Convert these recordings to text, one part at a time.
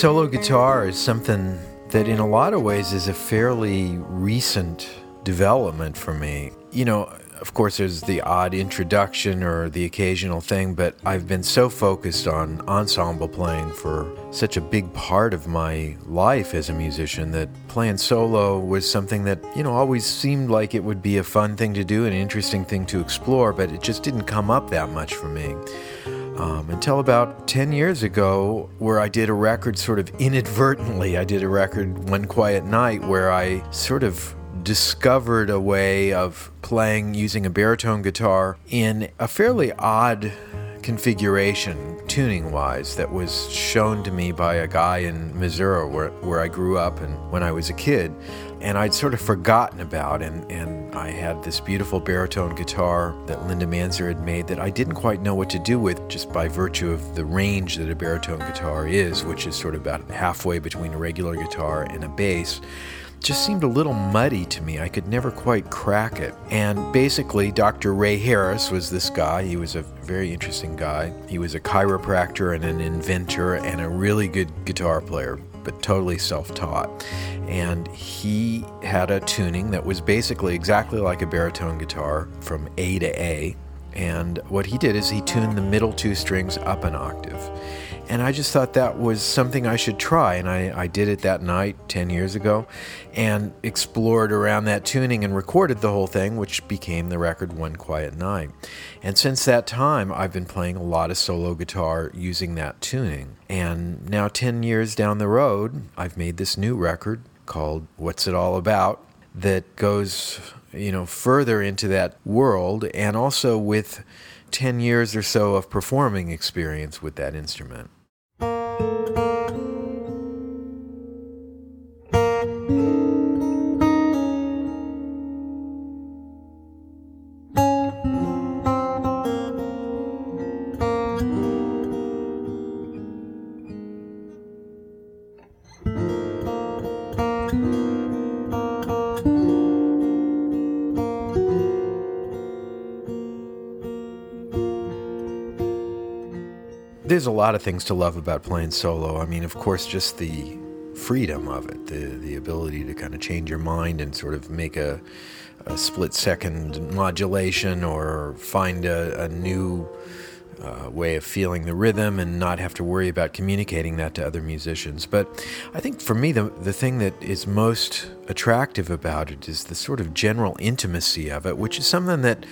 Solo guitar is something that, in a lot of ways, is a fairly recent development for me. You know, of course, there's the odd introduction or the occasional thing, but I've been so focused on ensemble playing for such a big part of my life as a musician that playing solo was something that, you know, always seemed like it would be a fun thing to do, an interesting thing to explore, but it just didn't come up that much for me um, until about 10 years ago, where I did a record sort of inadvertently. I did a record one quiet night where I sort of discovered a way of playing using a baritone guitar in a fairly odd configuration, tuning wise, that was shown to me by a guy in Missouri where, where I grew up and when I was a kid and I'd sort of forgotten about. And, and I had this beautiful baritone guitar that Linda Manzer had made that I didn't quite know what to do with just by virtue of the range that a baritone guitar is, which is sort of about halfway between a regular guitar and a bass just seemed a little muddy to me. I could never quite crack it. And basically, Dr. Ray Harris was this guy. He was a very interesting guy. He was a chiropractor and an inventor and a really good guitar player but totally self taught. And he had a tuning that was basically exactly like a baritone guitar from A to A. And what he did is he tuned the middle two strings up an octave. And I just thought that was something I should try. And I, I did it that night 10 years ago and explored around that tuning and recorded the whole thing, which became the record One Quiet Night. And since that time, I've been playing a lot of solo guitar using that tuning. And now, 10 years down the road, I've made this new record called What's It All About that goes, you know, further into that world and also with 10 years or so of performing experience with that instrument. Lot of things to love about playing solo. I mean, of course, just the freedom of it, the the ability to kind of change your mind and sort of make a, a split second modulation or find a, a new uh, way of feeling the rhythm and not have to worry about communicating that to other musicians. But I think for me, the, the thing that is most attractive about it is the sort of general intimacy of it, which is something that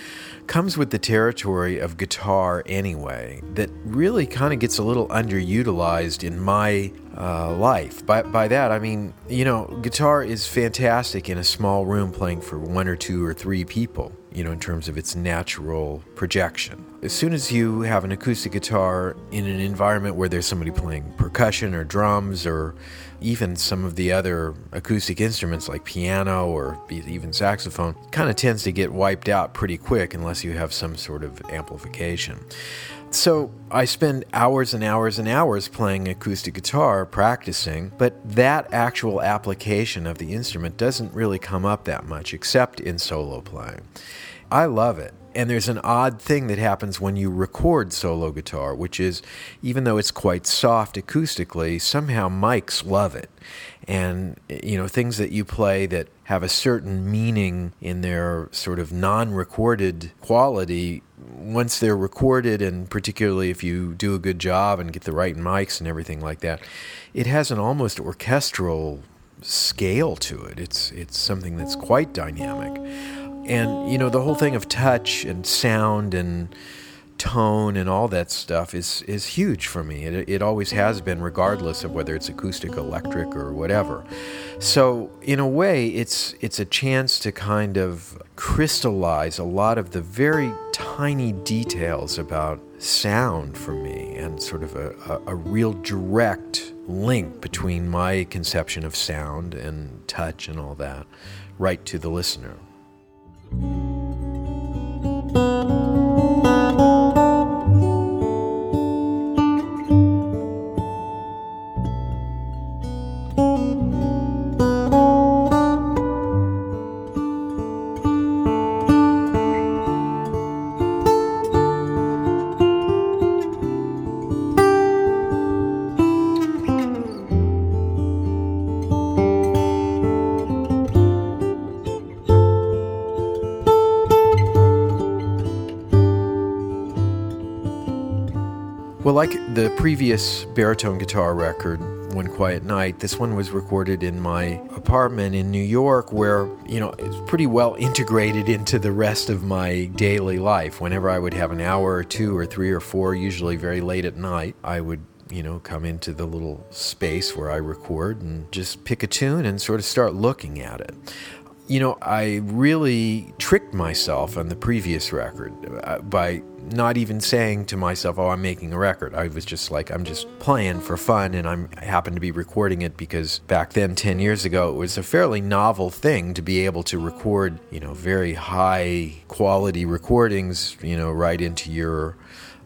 comes with the territory of guitar anyway, that really kind of gets a little underutilized in my uh, life. By, by that, I mean, you know, guitar is fantastic in a small room playing for one or two or three people, you know, in terms of its natural projection. As soon as you have an acoustic guitar in an environment where there's somebody playing percussion or drums or even some of the other acoustic instruments like piano or even saxophone kind of tends to get wiped out pretty quick unless you have some sort of amplification. So I spend hours and hours and hours playing acoustic guitar, practicing, but that actual application of the instrument doesn't really come up that much except in solo playing. I love it. And there's an odd thing that happens when you record solo guitar, which is even though it's quite soft acoustically, somehow mics love it. And, you know, things that you play that have a certain meaning in their sort of non recorded quality, once they're recorded, and particularly if you do a good job and get the right mics and everything like that, it has an almost orchestral scale to it. It's, it's something that's quite dynamic. And, you know, the whole thing of touch and sound and tone and all that stuff is, is huge for me. It, it always has been, regardless of whether it's acoustic, electric, or whatever. So, in a way, it's, it's a chance to kind of crystallize a lot of the very tiny details about sound for me and sort of a, a, a real direct link between my conception of sound and touch and all that right to the listener. Thank you. Like the previous baritone guitar record, One Quiet Night, this one was recorded in my apartment in New York, where, you know, it's pretty well integrated into the rest of my daily life. Whenever I would have an hour or two or three or four, usually very late at night, I would you know, come into the little space where I record and just pick a tune and sort of start looking at it. You know, I really tricked myself on the previous record uh, by not even saying to myself, "Oh, I'm making a record." I was just like, "I'm just playing for fun," and I'm, I happen to be recording it because back then, ten years ago, it was a fairly novel thing to be able to record, you know, very high quality recordings, you know, right into your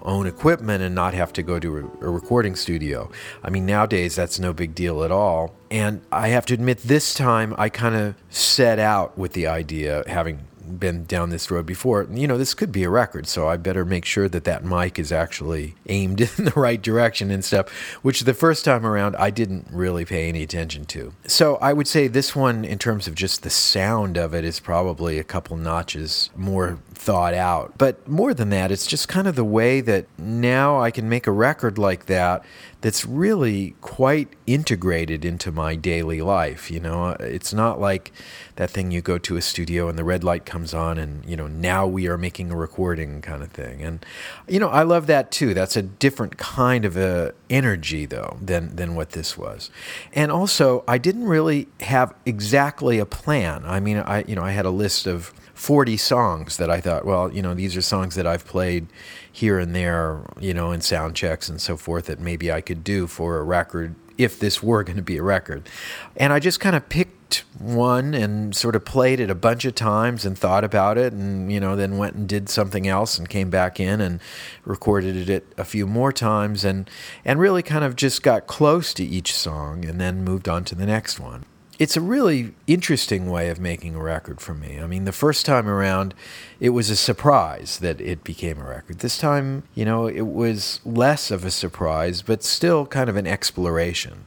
own equipment and not have to go to a, recording studio. I mean, nowadays that's no big deal at all. And I have to admit, this time I kind of set out with the idea, having been down this road before. You know, this could be a record, so I better make sure that that mic is actually aimed in the right direction and stuff, which the first time around I didn't really pay any attention to. So I would say this one, in terms of just the sound of it, is probably a couple notches more thought out. But more than that, it's just kind of the way that now I can make a record like that that's really quite integrated into my daily life. You know, it's not like that thing you go to a studio and the red light comes on and, you know, now we are making a recording kind of thing. And, you know, I love that too. That's a different kind of a energy though than, than what this was. And also, I didn't really have exactly a plan. I mean, I, you know, I had a list of 40 songs that I thought, well, you know, these are songs that I've played here and there, you know, in sound checks and so forth that maybe I could do for a record if this were going to be a record. And I just kind of picked one and sort of played it a bunch of times and thought about it and, you know, then went and did something else and came back in and recorded it a few more times and, and really kind of just got close to each song and then moved on to the next one it's a really interesting way of making a record for me. I mean, the first time around, it was a surprise that it became a record. This time, you know, it was less of a surprise, but still kind of an exploration.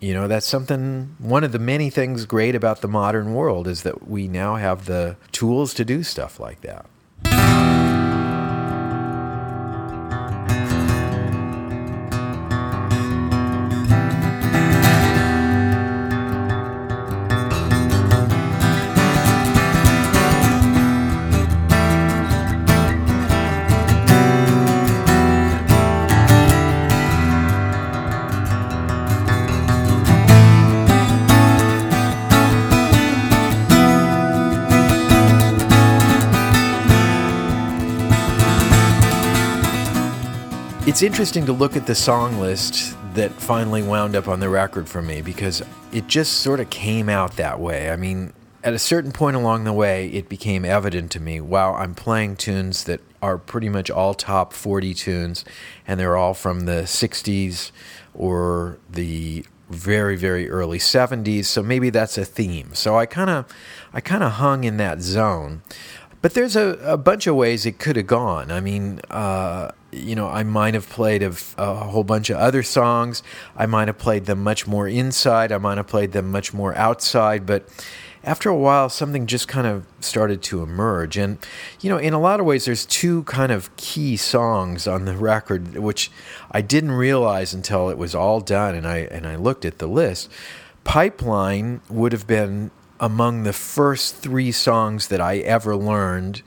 You know, that's something, one of the many things great about the modern world is that we now have the tools to do stuff like that. It's interesting to look at the song list that finally wound up on the record for me because it just sort of came out that way. I mean, at a certain point along the way, it became evident to me wow, I'm playing tunes that are pretty much all top 40 tunes, and they're all from the 60s or the very very early 70s so maybe that's a theme. So i kind of i kind of hung in that zone but there's a, a bunch of ways it could have gone. I mean, uh, you know, I might have played a, a, whole bunch of other songs. I might have played them much more inside. I might have played them much more outside. But after a while, something just kind of started to emerge. And, you know, in a lot of ways, there's two kind of key songs on the record, which I didn't realize until it was all done and I, and I looked at the list. Pipeline would have been among the first three songs that I ever learned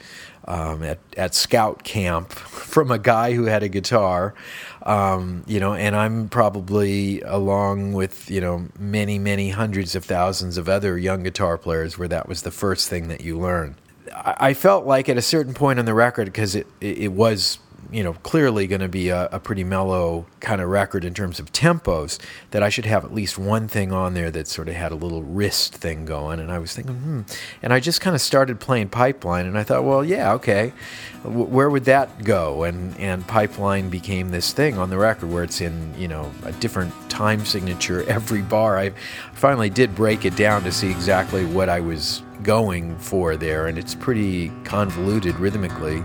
um, at, at scout camp from a guy who had a guitar. Um, you know, and I'm probably along with, you know, many, many hundreds of thousands of other young guitar players where that was the first thing that you learn. I, felt like at a certain point on the record, because it, it was you know, clearly going to be a, a, pretty mellow kind of record in terms of tempos, that I should have at least one thing on there that sort of had a little wrist thing going. And I was thinking, hmm. And I just kind of started playing Pipeline, and I thought, well, yeah, okay, w- where would that go? And and Pipeline became this thing on the record where it's in you know a different time signature every bar. I finally did break it down to see exactly what I was going for there, and it's pretty convoluted rhythmically.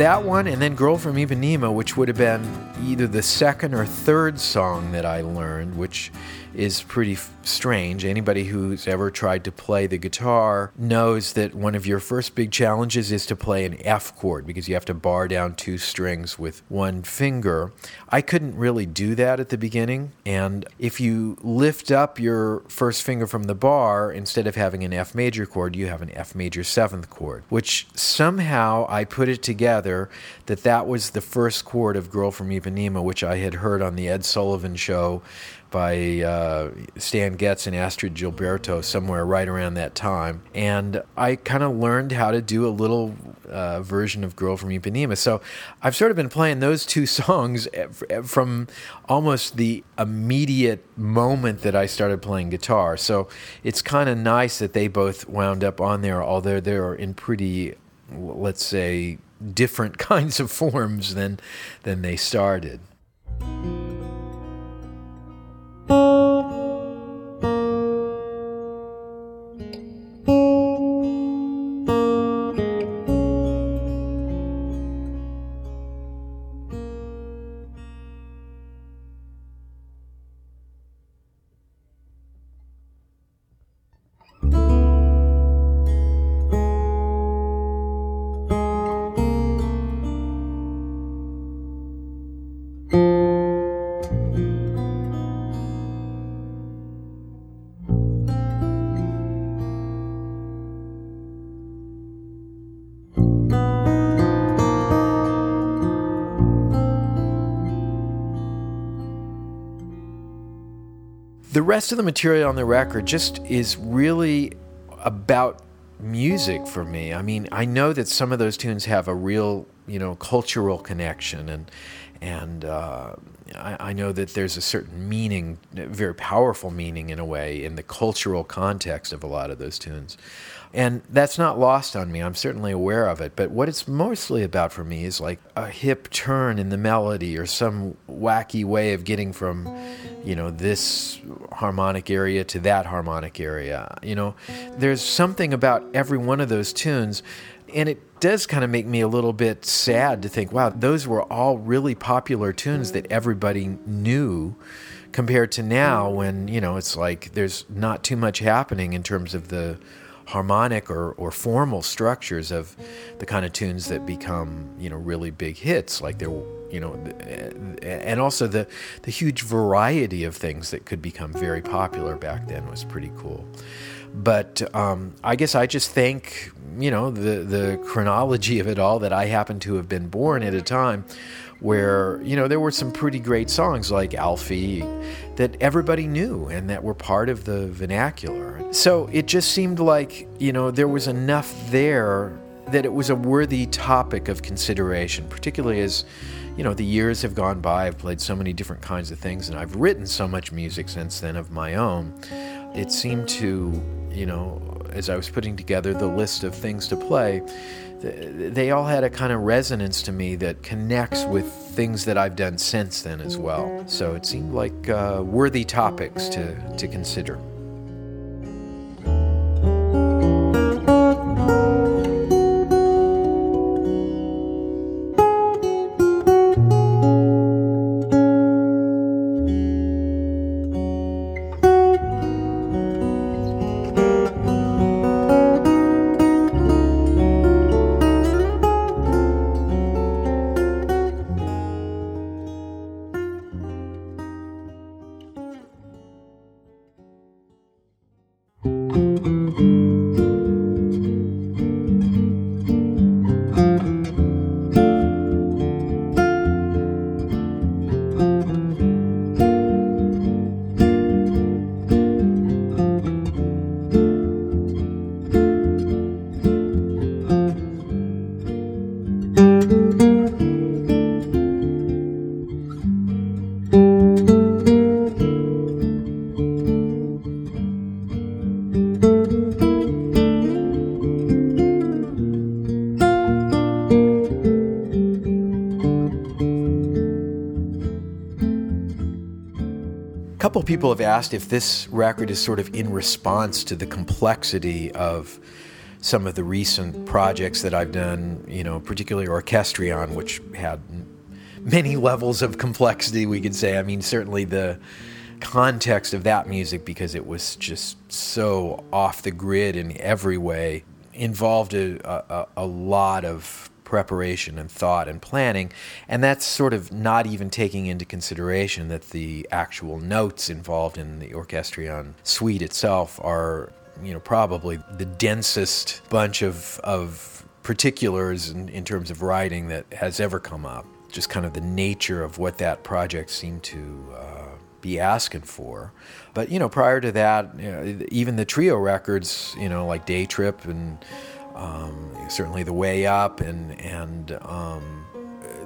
That one, and then Girl from Ipanema, which would have been either the second or third song that I learned, which is pretty f- strange. Anybody who's ever tried to play the guitar knows that one of your first big challenges is to play an F chord because you have to bar down two strings with one finger. I couldn't really do that at the beginning, and if you lift up your first finger from the bar, instead of having an F major chord, you have an F major seventh chord, which somehow I put it together that that was the first chord of Girl from Ipanema, which I had heard on the Ed Sullivan show by uh, Stan Getz and Astrud Gilberto somewhere right around that time. And I kind of learned how to do a little uh, version of Girl from Ipanema. So I've sort of been playing those two songs from almost the immediate moment that I started playing guitar. So it's kind of nice that they both wound up on there, although they're in pretty, let's say, different kinds of forms than than they started. Rest of the material on the record just is really about music for me. I mean, I know that some of those tunes have a real, you know, cultural connection, and and uh, I, I, know that there's a certain meaning, very powerful meaning in a way, in the cultural context of a lot of those tunes. And that's not lost on me. I'm certainly aware of it. But what it's mostly about for me is like a hip turn in the melody or some wacky way of getting from, you know, this harmonic area to that harmonic area. You know, there's something about every one of those tunes. And it does kind of make me a little bit sad to think, wow, those were all really popular tunes that everybody knew compared to now when, you know, it's like there's not too much happening in terms of the harmonic or, or formal structures of the kind of tunes that become you know really big hits. Like there you know and also the the huge variety of things that could become very popular back then was pretty cool but um, I guess I just thank you know the the chronology of it all that I happen to have been born at a time where you know there were some pretty great songs like Alfie that everybody knew and that were part of the vernacular. So it just seemed like you know there was enough there that it was a worthy topic of consideration, particularly as you know the years have gone by. I've played so many different kinds of things, and I've written so much music since then of my own. It seemed to you know as I was putting together the list of things to play they all had a kind of resonance to me that connects with things that I've done since then as well. So it seemed like uh, worthy topics to, to consider. Couple people have asked if this record is sort of in response to the complexity of some of the recent projects that I've done, you know, particularly Orchestrion, which had many levels of complexity, we could say. I mean, certainly the context of that music, because it was just so off the grid in every way, involved a, a, a lot of preparation and thought and planning. And that's sort of not even taking into consideration that the actual notes involved in the orchestrion suite itself are, you know, probably the densest bunch of, of particulars in, in terms of writing that has ever come up. Just kind of the nature of what that project seemed to uh, be asking for. But you know, prior to that, you know, even the trio records, you know, like Day Trip and um, certainly the way up and and um,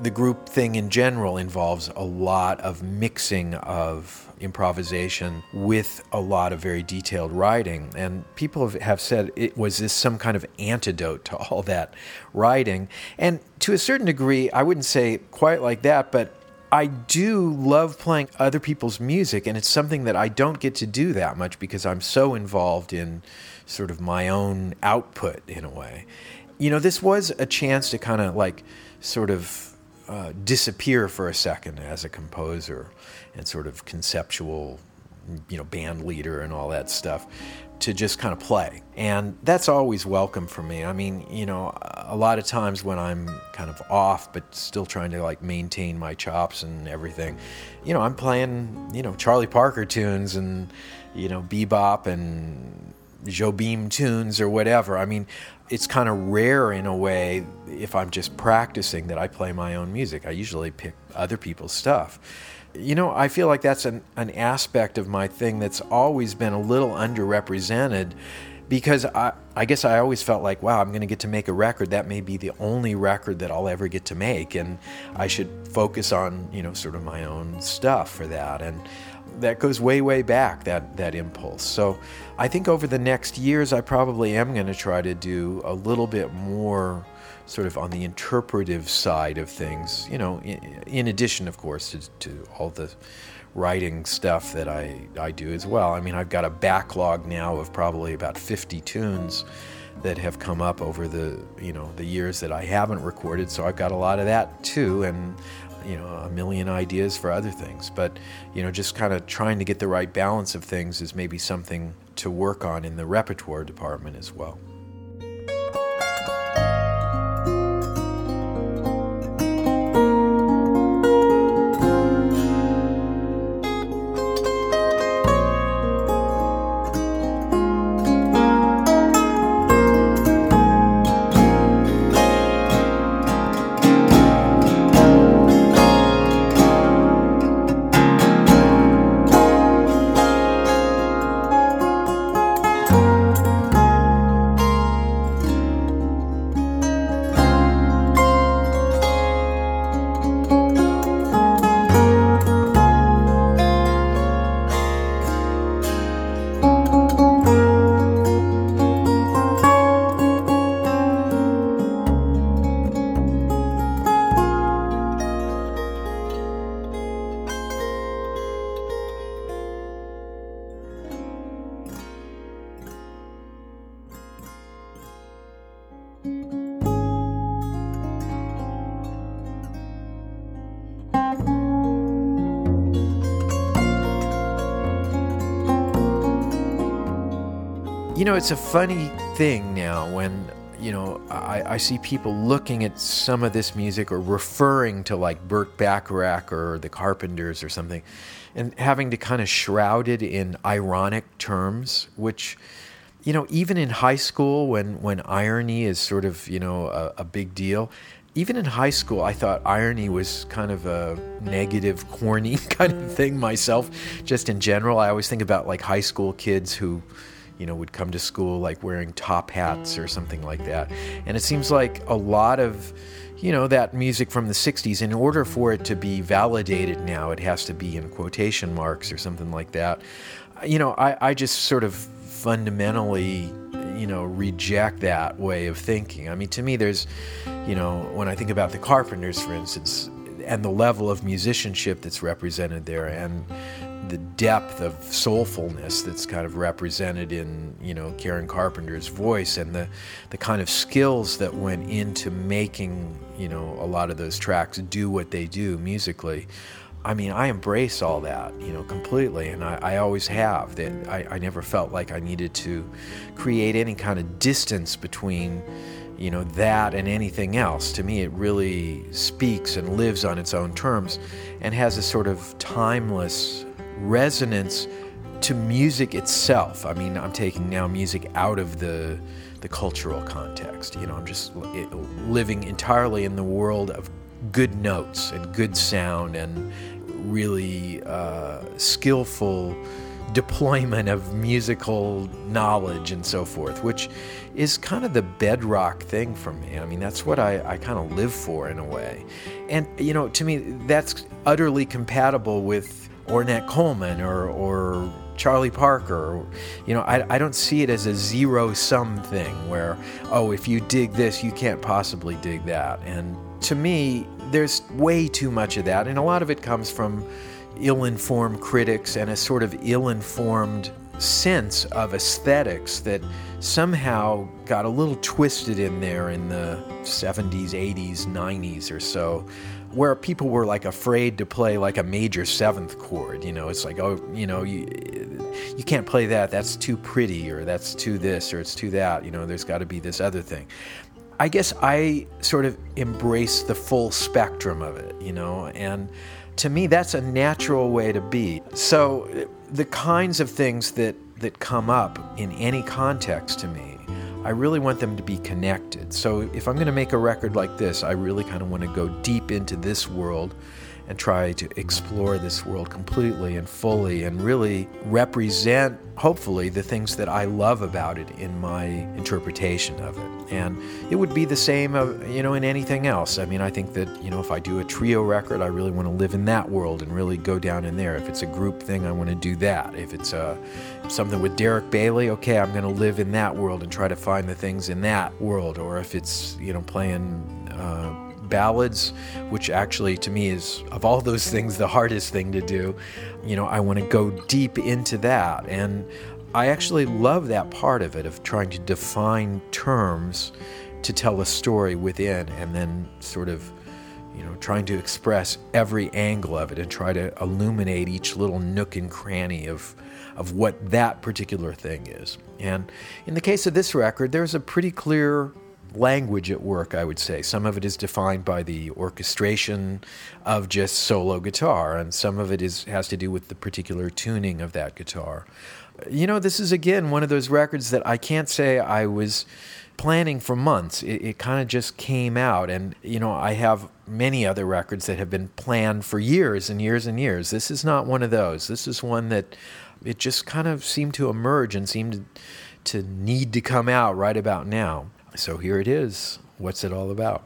the group thing in general involves a lot of mixing of improvisation with a lot of very detailed writing. And people have said it was this some kind of antidote to all that writing? And to a certain degree i wouldn't say quite like that but I do love playing other people's music, and it's something that I don't get to do that much because I'm so involved in sort of my own output in a way. You know, this was a chance to kind of like sort of uh, disappear for a second as a composer and sort of conceptual, you know, band leader and all that stuff to just kind of play. And that's always welcome for me. I mean, you know, a lot of times when I'm kind of off, but still trying to like maintain my chops and everything, you know, I'm playing, you know, Charlie Parker tunes and, you know, bebop and Jobim tunes or whatever. I mean, it's kind of rare in a way if I'm just practicing that I play my own music. I usually pick other people's stuff. You know, I feel like that's an, an aspect of my thing that's always been a little underrepresented because I, I guess I always felt like, wow, I'm going to get to make a record. That may be the only record that I'll ever get to make, and I should focus on, you know, sort of my own stuff for that. And that goes way, way back, that, that impulse. So I think over the next years, I probably am going to try to do a little bit more sort of on the interpretive side of things, you know, in, in addition, of course, to, to, all the writing stuff that I, I do as well. I mean, I've got a backlog now of probably about 50 tunes that have come up over the you know the years that I haven't recorded so I've got a lot of that too and you know a million ideas for other things. But you know just kind of trying to get the right balance of things is maybe something to work on in the repertoire department as well You know, it's a funny thing now when, you know, I, I, see people looking at some of this music or referring to like Burt Bacharach or the Carpenters or something and having to kind of shroud it in ironic terms, which, you know, even in high school when, when irony is sort of, you know, a, a big deal, even in high school, I thought irony was kind of a negative, corny kind of thing myself, just in general. I always think about like high school kids who, you know, would come to school like wearing top hats or something like that. And it seems like a lot of, you know, that music from the 60s, in order for it to be validated now, it has to be in quotation marks or something like that. You know, I, I just sort of fundamentally, you know, reject that way of thinking. I mean, to me, there's, you know, when I think about the Carpenters, for instance, and the level of musicianship that's represented there, and the depth of soulfulness that's kind of represented in you know Karen Carpenter's voice and the the kind of skills that went into making you know a lot of those tracks do what they do musically. I mean, I embrace all that, you know, completely, and I, I always have. That I, I never felt like I needed to create any kind of distance between you know that and anything else to me it really speaks and lives on its own terms and has a sort of timeless resonance to music itself. I mean, I'm taking now music out of the the cultural context. You know, I'm just living entirely in the world of good notes and good sound and really uh, skillful deployment of musical knowledge and so forth, which is kind of the bedrock thing for me. I mean, that's what I, I kind of live for in a way. And, you know, to me, that's utterly compatible with Ornette Coleman or, or Charlie Parker. You know, I, I don't see it as a zero sum thing where, oh, if you dig this, you can't possibly dig that. And to me, there's way too much of that. And a lot of it comes from ill informed critics and a sort of ill informed sense of aesthetics that somehow got a little twisted in there in the 70s, 80s, 90s or so where people were like afraid to play like a major seventh chord. You know, it's like, oh, you know, you, you can't play that. That's too pretty, or that's too this, or it's too that. You know, there's got to be this other thing. I guess I sort of embrace the full spectrum of it, you know, and to me, that's a natural way to be. So, the kinds of things that, that come up in any context to me I really want them to be connected. So if I'm going to make a record like this, I really kind of want to go deep into this world and try to explore this world completely and fully and really represent, hopefully, the things that I love about it in my interpretation of it. And it would be the same, you know, in anything else. I mean, I think that, you know, if I do a trio record, I really want to live in that world and really go down in there. If it's a group thing, I want to do that. If it's a, uh, something with Derek Bailey, okay, I'm going to live in that world and try to find the things in that world. Or if it's, you know, playing. Uh, ballads, which actually to me is, of all those things, the hardest thing to do. You know, I want to go deep into that. And I actually love that part of it, of trying to define terms to tell a story within and then sort of you know, trying to express every angle of it and try to illuminate each little nook and cranny of, of what that particular thing is. And in the case of this record, there's a pretty clear language at work, I would say. Some of it is defined by the orchestration of just solo guitar, and some of it is has to do with the particular tuning of that guitar. You know, this is again one of those records that I can't say I was planning for months. It, it kind of just came out, and you know, I have many other records that have been planned for years and years and years. This is not one of those. This is one that it just kind of seemed to emerge and seemed to, to need to come out right about now. So here it is. What's it all about?